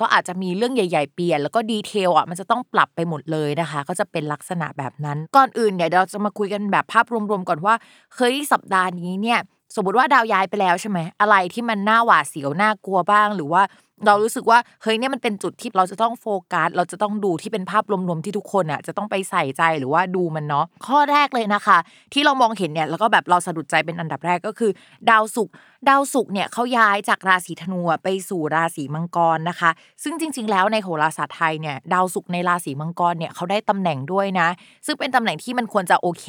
ก็อาจจะมีเรื่องใหญ่ ๆ เปลี่ยน แล้วก็ดีเทลอะมันจะต้องปรับไปหมดเลยนะคะ ก็จะเป็นลักษณะแบบนั้น ก่อนอื่นเนี่ยเราจะมาคุยกันแบบภาพรวมๆก่อนว่าเฮ้ยสัปดาห์นี้เนี่ยสมมติว่าดาวย้ายไปแล้วใช่ไหมอะไรที่มันน่าหวาดเสียวน่ากลัวบ้าง หรือว่าเรารู้สึกว่าเฮ้ยเนี่ยมันเป็นจุดที่เราจะต้องโฟกัสเราจะต้องดูที่เป็นภาพรวมๆที่ทุกคนอะจะต้องไปใส่ใจหรือว่าดูมันเนาะข้อแรกเลยนะคะ ที่เรามองเห็นเนี่ยแล้วก็แบบเราสะดุดใจเป็นอันดับแรกก็คือ ดาวศุกร์ดาวศุกร์เนี่ยเขาย้ายจากราศีธนูไปสู่ราศีมังกรนะคะ ซึ่งจริง ๆ แล้วในโหราศาสตร์ไทยเนี่ยดาวศุกร์ในราศีมังกรเนี่ยเขาได้ตำแหน่งด้วยนะ ซึ่งเป็นตำแหน่งที่มันควรจะโอเค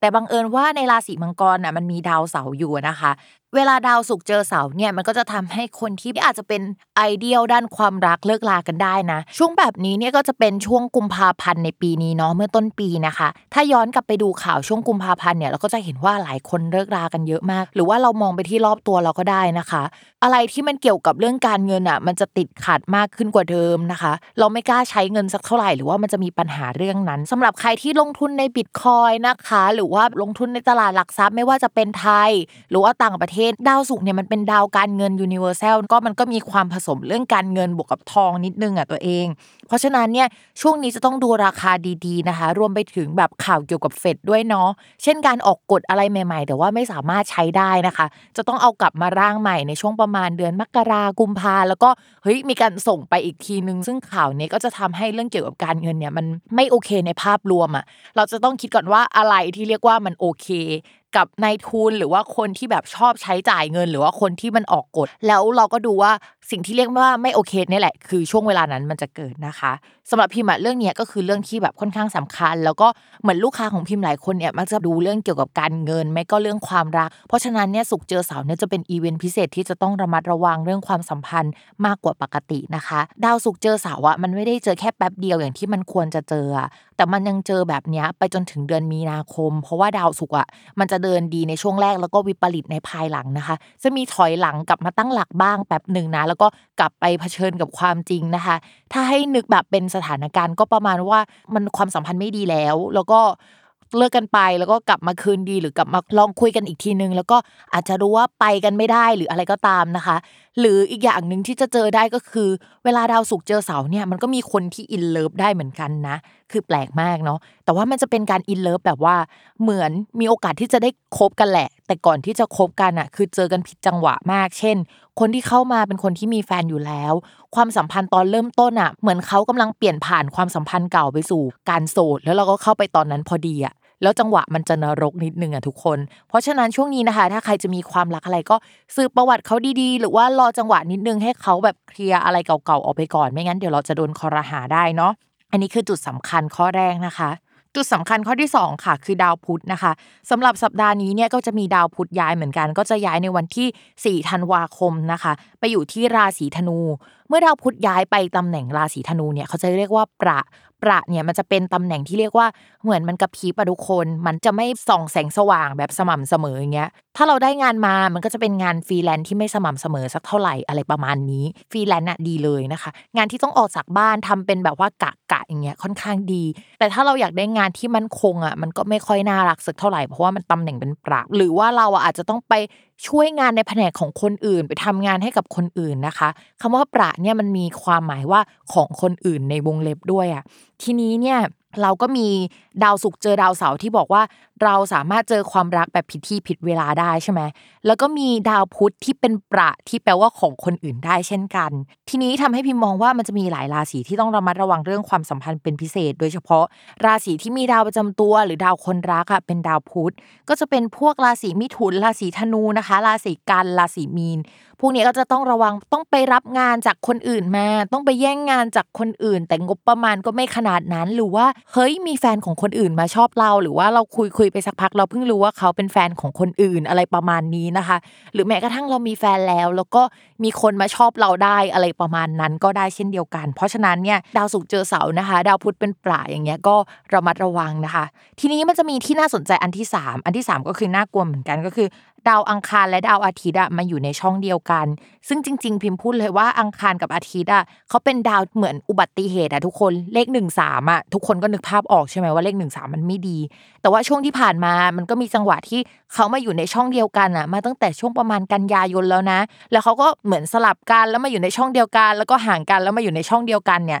แต่บังเอิญว่าในราศีมังกรน่ะมันมีดาวเสาร์อยู่นะคะ เวลาดาวศุกเจอเสาเนี่ยมันก็จะทำให้คนที่อาจจะเป็นไอเดียลด้านความรักเลิกลากันได้นะ ช่วงแบบนี้เนี่ยก็จะเป็นช่วงกุมภาพันธ์ในปีนี้เนาะเมื่อต้นปีนะคะ ถ้าย้อนกลับไปดูข่าวช่วงกุมภาพันธ์เนี่ยเราก็จะเห็นว่าหลายคนเลิกรากันเยอะมาก หรือว่าเรามองไปที่รอบตัวเราก็ได้นะคะ อะไรที่มันเกี่ยวกับเรื่องการเงินอะมันจะติดขัดมากขึ้นกว่าเดิมนะคะ เราไม่กล้าใช้เงินสักเท่าไหร่หรือว่ามันจะมีปัญหาเรื่องนั้นสำหรับใครที่ลงทุนในบิตคอยนะคะ หรือว่าลงทุนในตลาดหลักทรัพย์ไม่ว่าจะเป็นไทย หรือว่าต่างประเทศดาวศุกร์เนี่ยมันเป็นดาวการเงินยูนิเวอร์แซลก็มันก็มีความผสมเรื่องการเงินบวกกับทองนิดนึงอะตัวเอง เพราะฉะนั้นเนี่ยช่วงนี้จะต้องดูราคาดีๆนะคะ รวมไปถึงแบบข่าวเกี่ยวกับเฟดด้วยเนาะเช่นการออกกฎอะไรใหม่ ๆ แต่ว่าไม่สามารถใช้ได้นะคะ จะต้องเอากลับมาร่างใหม่ในช่วงประมาณเดือนมกรากุมภาแล้วก็เฮ้ยมีการส่งไปอีกทีนึง ซึ่งข่าวนี้ก็จะทำให้เรื่องเกี่ยวกับการเงินเนี่ยมันไม่โอเคในภาพรวมอะเราจะต้องคิดก่อนว่าอะไรที่เรียกว่ามันโอเค กับนายทุนหรือว่าคนที่แบบชอบใช้จ่ายเงิน หรือว่าคนที่มันออกกฎแล้วเราก็ดูว่าสิ่งที่เรียกว่าไม่โอเคนี่แหละ คือช่วงเวลานั้นมันจะเกิดนะคะสำหรับพิมพ์เรื่องนี้ก็คือเรื่องที่แบบค่อนข้างสำคัญ แล้วก็เหมือนลูกค้าของพิมพ์หลายคนเนี่ยมักจะดูเรื่องเกี่ยวกับการเงิน ไม่ก็เรื่องความรัก เพราะฉะนั้นเนี่ยสุกเจอเสาเนี่ยจะเป็นอีเวนต์พิเศษที่จะต้องระมัดระวังเรื่องความสัมพันธ์มากกว่าปกตินะคะ ดาวสุกเจอเสาอะมันไม่ได้เจอแค่แป๊บเดียวอย่างที่มันควรจะเจอ แต่มันยังเจอแบบนี้ไปจนถึงเดือนมีนาคม เพราะว่าดาวสุกอะมันจะเดินดีในช่วงแรกแล้วก็วิปริตในภายหลังนะคะ จะมีถอยหลังกลับมาตั้งหลักบ้างแป๊บหนึ่งนะแล้วก็กลับไปเผชิญกับความจริงนะคะ ถ้าให้นึกแบบเป็นสถานการณ์ก็ประมาณว่ามันความสัมพันธ์ไม่ดีแล้ว แล้วก็เลิกกันไปแล้วก็กลับมาคืนดีหรือกลับมาลองคุยกันอีกทีนึง แล้วก็อาจจะรู้ว่าไปกันไม่ได้หรืออะไรก็ตามนะคะ หรืออีกอย่างหนึ่งที่จะเจอได้ก็คือ เวลาดาวศุกร์เจอเสาร์เนี่ยมันก็มีคนที่ in love ได้เหมือนกันนะ คือแปลกมากเนาะแต่ว่ามันจะเป็นการ in love แบบว่าเหมือนมีโอกาสที่จะได้คบกันแหละ แต่ก่อนที่จะคบกันอะคือเจอกันผิดจังหวะมาก เช่น คนที่เข้ามาเป็นคนที่มีแฟนอยู่แล้ว ความสัมพันธ์ตอนเริ่มต้นอะเหมือนเขากำลังเปลี่ยนผ่านความสัมพันธ์เก่าไปสู่การโสด แล้วเราก็เข้าไปตอนนั้นพอดีอะแล้วจังหวะมันจะนรกนิดนึงอะทุกคน เพราะฉะนั้นช่วงนี้นะคะ ถ้าใครจะมีความรักอะไรก็สืบประวัติเขาดีๆ หรือว่ารอจังหวะนิดนึงให้เขาแบบเคลียร์อะไรเก่าๆออกไปก่อน ไม่งั้นเดี๋ยวเราจะโดนคอรหาได้เนาะอันนี้คือจุดสำคัญข้อแรกนะคะ จุดสำคัญข้อที่ 2 ค่ะ คือดาวพุธนะคะสำหรับสัปดาห์นี้เนี่ยก็จะมีดาวพุธย้ายเหมือนกัน ก็จะย้ายในวันที่ 4 ธันวาคมนะคะ ไปอยู่ที่ราศีธนู เมื่อดาวพุธย้ายไปตำแหน่งราศีธนูเนี่ยเขาจะเรียกว่าประ ประเนี่ยมันจะเป็นตำแหน่งที่เรียกว่าเหมือนมันกระพริบอะทุกคน มันจะไม่ส่องแสงสว่างแบบสม่ำเสมออย่างเงี้ย ถ้าเราได้งานมา มันก็จะเป็นงานฟรีแลนซ์ที่ไม่สม่ำเสมอสักเท่าไหร่อะไรประมาณนี้ ฟรีแลนซ์อะดีเลยนะคะ งานที่ต้องออกจากบ้านทำเป็นแบบว่ากะกะอย่างเงี้ยค่อนข้างดี แต่ถ้าเราอยากได้งานที่มั่นคงอะมันก็ไม่ค่อยน่ารักสักเท่าไหร่เพราะว่ามันตำแหน่งเป็นประหรือว่าเราอะอาจจะต้องไป ช่วยงานในแผนกของคนอื่น ไปทำงานให้กับคนอื่นนะคะคำว่าประเนี่ยมันมีความหมายว่าของคนอื่นในวงเล็บด้วยอะทีนี้เนี่ยเราก็มีดาวศุกร์เจอดาวเสาร์ที่บอกว่า เราสามารถเจอความรักแบบผิดที่ผิดเวลาได้ใช่ไหมแล้วก็มีดาวพุธที่เป็นประที่แปลว่าของคนอื่นได้เช่นกัน ทีนี้ทำให้พิมมองว่ามันจะมีหลายราศีที่ต้องระมัดระวังเรื่องความสัมพันธ์เป็นพิเศษ โดยเฉพาะราศีที่มีดาวประจำตัว หรือดาวคนรักอะเป็นดาวพุธก็จะเป็นพวกราศีมิถุนราศีธนูนะคะ ราศีกันราศีมีน พวกนี้ก็จะต้องระวังต้องไปรับงานจากคนอื่นมา ต้องไปแย่งงานจากคนอื่น แต่งบประมาณก็ไม่ขนาดนั้นหรือว่าเฮ้ยมีแฟนของคนอื่นมาชอบเรา หรือว่าเราคุยคุยไปสักพักเราเพิ่งรู้ว่าเขาเป็นแฟนของคนอื่นอะไรประมาณนี้นะคะ หรือแม้กระทั่งเรามีแฟนแล้ว แล้วก็มีคนมาชอบเราได้อะไรประมาณนั้นก็ได้เช่นเดียวกัน เพราะฉะนั้นเนี่ยดาวศุกร์เจอเสาร์นะคะ ดาวพุธเป็นปลาอย่างเงี้ยก็ระมัดระวังนะคะ ทีนี้มันจะมีที่น่าสนใจอันที่ 3 อันที่ 3 ก็คือน่ากลัวเหมือนกันก็คือ ดาวอังคารและดาวอาทิตย์อะมาอยู่ในช่องเดียวกัน ซึ่งจริง ๆ พิมพ์พูดเลยว่าอังคารกับอาทิตย์อะเขาเป็นดาวเหมือนอุบัติเหตุอะทุกคนเลข1นสามอะทุกคนก็นึกภาพออกใช่ไหมว่าเลข1นสามมันไม่ดี แต่ว่าช่วงที่ผ่านมามันก็มีจังหวะที่เขามาอยู่ในช่องเดียวกันอะมาตั้งแต่ช่วงประมาณกันยายนแล้วนะ แล้วเขาก็เหมือนสลับกันแล้วมาอยู่ในช่องเดียวกัน แล้วก็ห่างกันแล้วมาอยู่ในช่องเดียวกันเนี่ย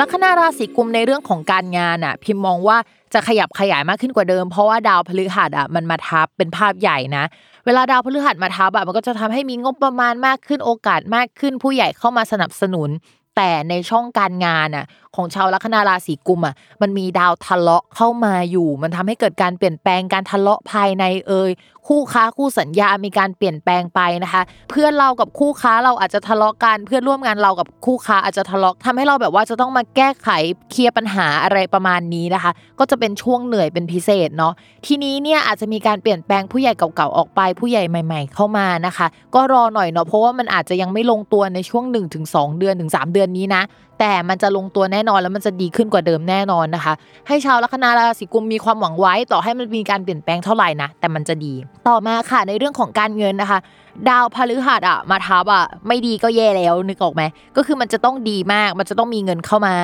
ลัคนาราศีกุมในเรื่องของการงานอะ พิมมองว่าจะขยับขยายมากขึ้นกว่าเดิม เพราะว่าดาวพฤหัสอะมันมาทับเป็นภาพใหญ่นะเวลาดาวพฤหัสมาทับอะมันก็จะทำให้มีงบประมาณมากขึ้นโอกาสมากขึ้นผู้ใหญ่เข้ามาสนับสนุน แต่ในช่องการงานอะ ของชาวลัคนาราศีกุมอะมันมีดาวทะเลาะเข้ามาอยู่ มันทำให้เกิดการเปลี่ยนแปลงการทะเลาะภายในเอ่ยคู่ค้าคู่สัญญา มีการเปลี่ยนแปลงไปนะคะ เพื่อนเรากับคู่ค้าเราอาจจะทะเลาะกันเพื่อนร่วมงานเรากับคู่ค้าอาจจะทะเลาะทำให้เราแบบว่าจะต้องมาแก้ไขเคลียร์ปัญหาอะไรประมาณนี้นะคะ ก็จะเป็นช่วงเหนื่อยเป็นพิเศษเนาะทีนี้เนี่ยอาจจะมีการเปลี่ยนแปลงผู้ใหญ่เก่าๆออกไปผู้ใหญ่ใหม่ ๆ เข้ามานะคะ ก็รอหน่อยเนาะเพราะว่ามันอาจจะยังไม่ลงตัวในช่วง 1-2 เดือนถึง3เดือนนี้นะแต่มันจะลงตัวแน่นอนแล้วมันจะดีขึ้นกว่าเดิมแน่นอนนะคะ ให้ชาวลัคนาราศีกุมมีความหวังไว้ ต่อให้มันมีการเปลี่ยนแปลงเท่าไหร่นะแต่มันจะดี ต่อมาค่ะในเรื่องของการเงินนะคะ ดาวพฤหัสอะมาทับอะไม่ดีก็แย่แล้วนึกออกไหมก็คือมันจะต้องดีมากมันจะต้องมีเงินเข้ามา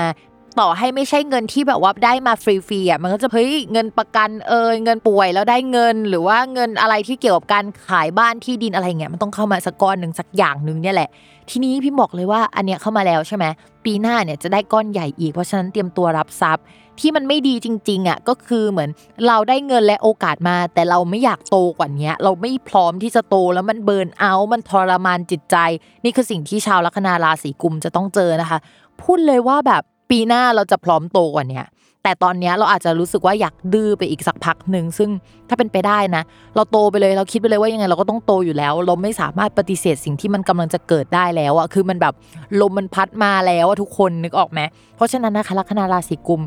ต่อให้ไม่ใช่เงินที่แบบว่าได้มาฟรีๆอะมันก็จะเฮ้ยเงินประกันเอยเงินป่วยแล้วได้เงิน หรือว่าเงินอะไรที่เกี่ยวกับการขายบ้านที่ดินอะไรเงี้ยมันต้องเข้ามาสักก้อนหนึ่งสักอย่างหนึ่งเนี่ยแหละ ทีนี้พี่บอกเลยว่าอันเนี้ยเข้ามาแล้วใช่ไหมปีหน้าเนี่ยจะได้ก้อนใหญ่อีกเพราะฉะนั้นเตรียมตัวรับทรัพย์ ที่มันไม่ดีจริงๆอะก็คือเหมือนเราได้เงินและโอกาสมา แต่เราไม่อยากโตกว่านี้เราไม่พร้อมที่จะโตแล้วมันเบิร์นเอามันทรมานจิตใจ นี่คือสิ่งที่ชาวลัคนาราศีกุมจะต้องเจอนะคะ พูดเลยว่าแบบ ปีหน้าเราจะพร้อมโตกว่านี้แต่ตอนนี้เราอาจจะรู้สึกว่าอยากดื้อไปอีกสักพักหนึ่งซึ่งถ้าเป็นไปได้นะ เราโตไปเลยเราคิดไปเลยว่ายังไงเราก็ต้องโตอยู่แล้ว เราไม่สามารถปฏิเสธสิ่งที่มันกำลังจะเกิดได้แล้วอะคือมันแบบลมมันพัดมาแล้วอะทุกคนนึกออกไหมเพราะฉะนั้นนะคะลัคนาราศีกุม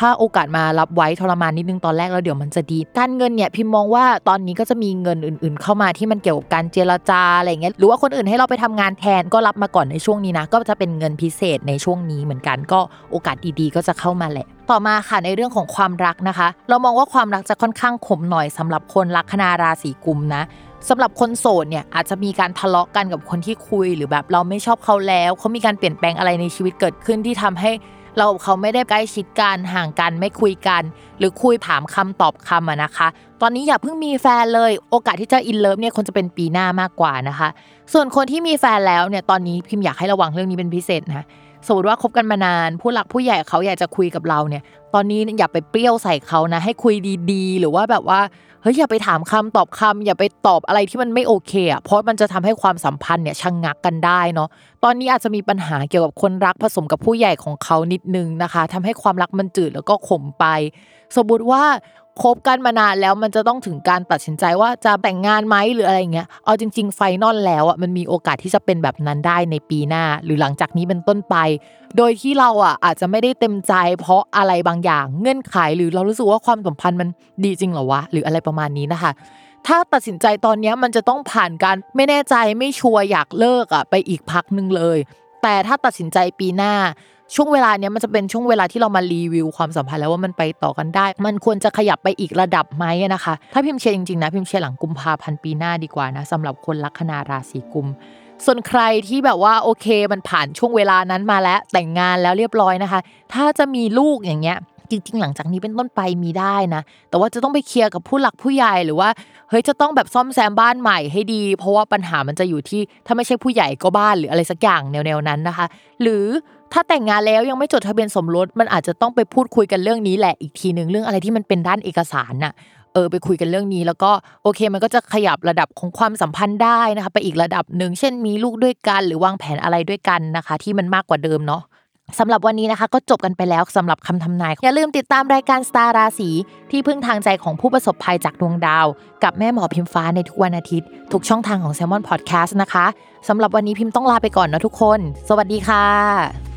ถ้าโอกาสมารับไว้ทรมานนิดนึงตอนแรกแล้วเดี๋ยวมันจะดี การเงินเนี่ยพิมมองว่าตอนนี้ก็จะมีเงินอื่น ๆ เข้ามาที่มันเกี่ยวกับการเจรจาอะไรเงี้ยหรือว่าคนอื่นให้เราไปทำงานแทนก็รับมาก่อนในช่วงนี้นะ ก็จะเป็นเงินพิเศษในช่วงนี้เหมือนกันก็โอกาสดีๆ ก็จะเข้ามาแหละ ต่อมาค่ะในเรื่องของความรักนะคะ เรามองว่าความรักจะค่อนข้างขมหน่อยสำหรับคนลัคนาราศีกุมนะสำหรับคนโสดเนี่ยอาจจะมีการทะเลาะกันกับคนที่คุยหรือแบบเราไม่ชอบเขาแล้วเขามีการเปลี่ยนแปลงอะไรในชีวิตเกิดขึ้นที่ทำให้ เราเขาไม่ได้ใกล้ชิดกันห่างกันไม่คุยกัน หรือคุยถามคำตอบคำอะนะคะ ตอนนี้อย่าเพิ่งมีแฟนเลยโอกาสที่จะอินเลิฟเนี่ยคนจะเป็นปีหน้ามากกว่านะคะ ส่วนคนที่มีแฟนแล้วเนี่ยตอนนี้พิมพ์อยากให้ระวังเรื่องนี้เป็นพิเศษนะสมมติว่าคบกันมานาน ผู้หลักผู้ใหญ่เขาอยากจะคุยกับเราเนี่ย ตอนนี้อย่าไปเปรี้ยวใส่เขานะ ให้คุยดีๆ หรือว่าแบบว่าเฮ้ยอย่าไปถามคำตอบคำอย่าไปตอบอะไรที่มันไม่โอเคอะเพราะมันจะทำให้ความสัมพันธ์เนี่ยชะงงักกันได้เนาะตอนนี้อาจจะมีปัญหาเกี่ยวกับคนรักผสมกับผู้ใหญ่ของเขานิดนึงนะคะทำให้ความรักมันจืดแล้วก็ขมไป สมมติว่า คบกันมานานแล้วมันจะต้องถึงการตัดสินใจว่าจะแต่งงานไหมหรืออะไรเงี้ยเอาจริง ๆ ไฟนอลแล้วอะมันมีโอกาสที่จะเป็นแบบนั้นได้ในปีหน้า หรือหลังจากนี้เป็นต้นไป โดยที่เราอะอาจจะไม่ได้เต็มใจ เพราะอะไรบางอย่างเงื่อนไขหรือเรารู้สึกว่าความสัมพันธ์มันดีจริงเหรอวะหรืออะไรประมาณนี้นะคะถ้าตัดสินใจตอนนี้มันจะต้องผ่านการไม่แน่ใจไม่ชัวร์อยากเลิกอะไปอีกพักหนึ่งเลย แต่ถ้าตัดสินใจปีหน้า ช่วงเวลาเนี้ยมันจะเป็นช่วงเวลาที่เรามารีวิวความสัมพันธ์แล้วว่ามันไปต่อกันได้ มันควรจะขยับไปอีกระดับไหมนะคะ ถ้าพิมพ์เชียร์จริงๆนะพิมพ์เชียร์หลังกุมภาพันธ์ปีหน้าดีกว่านะสำหรับคนลัคนาราศีกุมส่วนใครที่แบบว่าโอเคมันผ่านช่วงเวลานั้นมาแล้วแต่งงานแล้วเรียบร้อยนะคะ ถ้าจะมีลูกอย่างเงี้ยจริงๆ หลังจากนี้เป็นต้นไปมีได้นะ แต่ว่าจะต้องไปเคลียร์กับผู้หลักผู้ใหญ่หรือว่า เฮ้ยจะต้องแบบซ่อมแซมบ้านใหม่ให้ดี เพราะว่าปัญหามันจะอยู่ที่ถ้าไม่ใช่ผู้ใหญ่ก็บ้านหรืออะไรสักอย่างแนวๆนั้นนะคะ หรือถ้าแต่งงานแล้วยังไม่จดทะเบียนสมรสมันอาจจะต้องไปพูดคุยกันเรื่องนี้แหละอีกทีหนึ่งเรื่องอะไรที่มันเป็นด้านเอกสารน่ะเออไปคุยกันเรื่องนี้ แล้วก็โอเค มันก็จะขยับระดับของความสัมพันธ์ได้นะคะ ไปอีกระดับหนึ่งเช่นมีลูกด้วยกัน หรือวางแผนอะไรด้วยกันนะคะ ที่มันมากกว่าเดิมเนาะ สำหรับวันนี้นะคะก็จบกันไปแล้วสำหรับคำทำนาย อย่าลืมติดตามรายการสตาร์ราศีที่พึ่งทางใจของผู้ประสบภัยจากดวงดาว กับแม่หมอพิมฟ้าในทุกวันอาทิตย์ ทุกช่องทางของ s ซ l m o n Podcast นะคะสำหรับวันนี้พิมพ์ต้องลาไปก่อนนะทุกคน สวัสดีค่ะ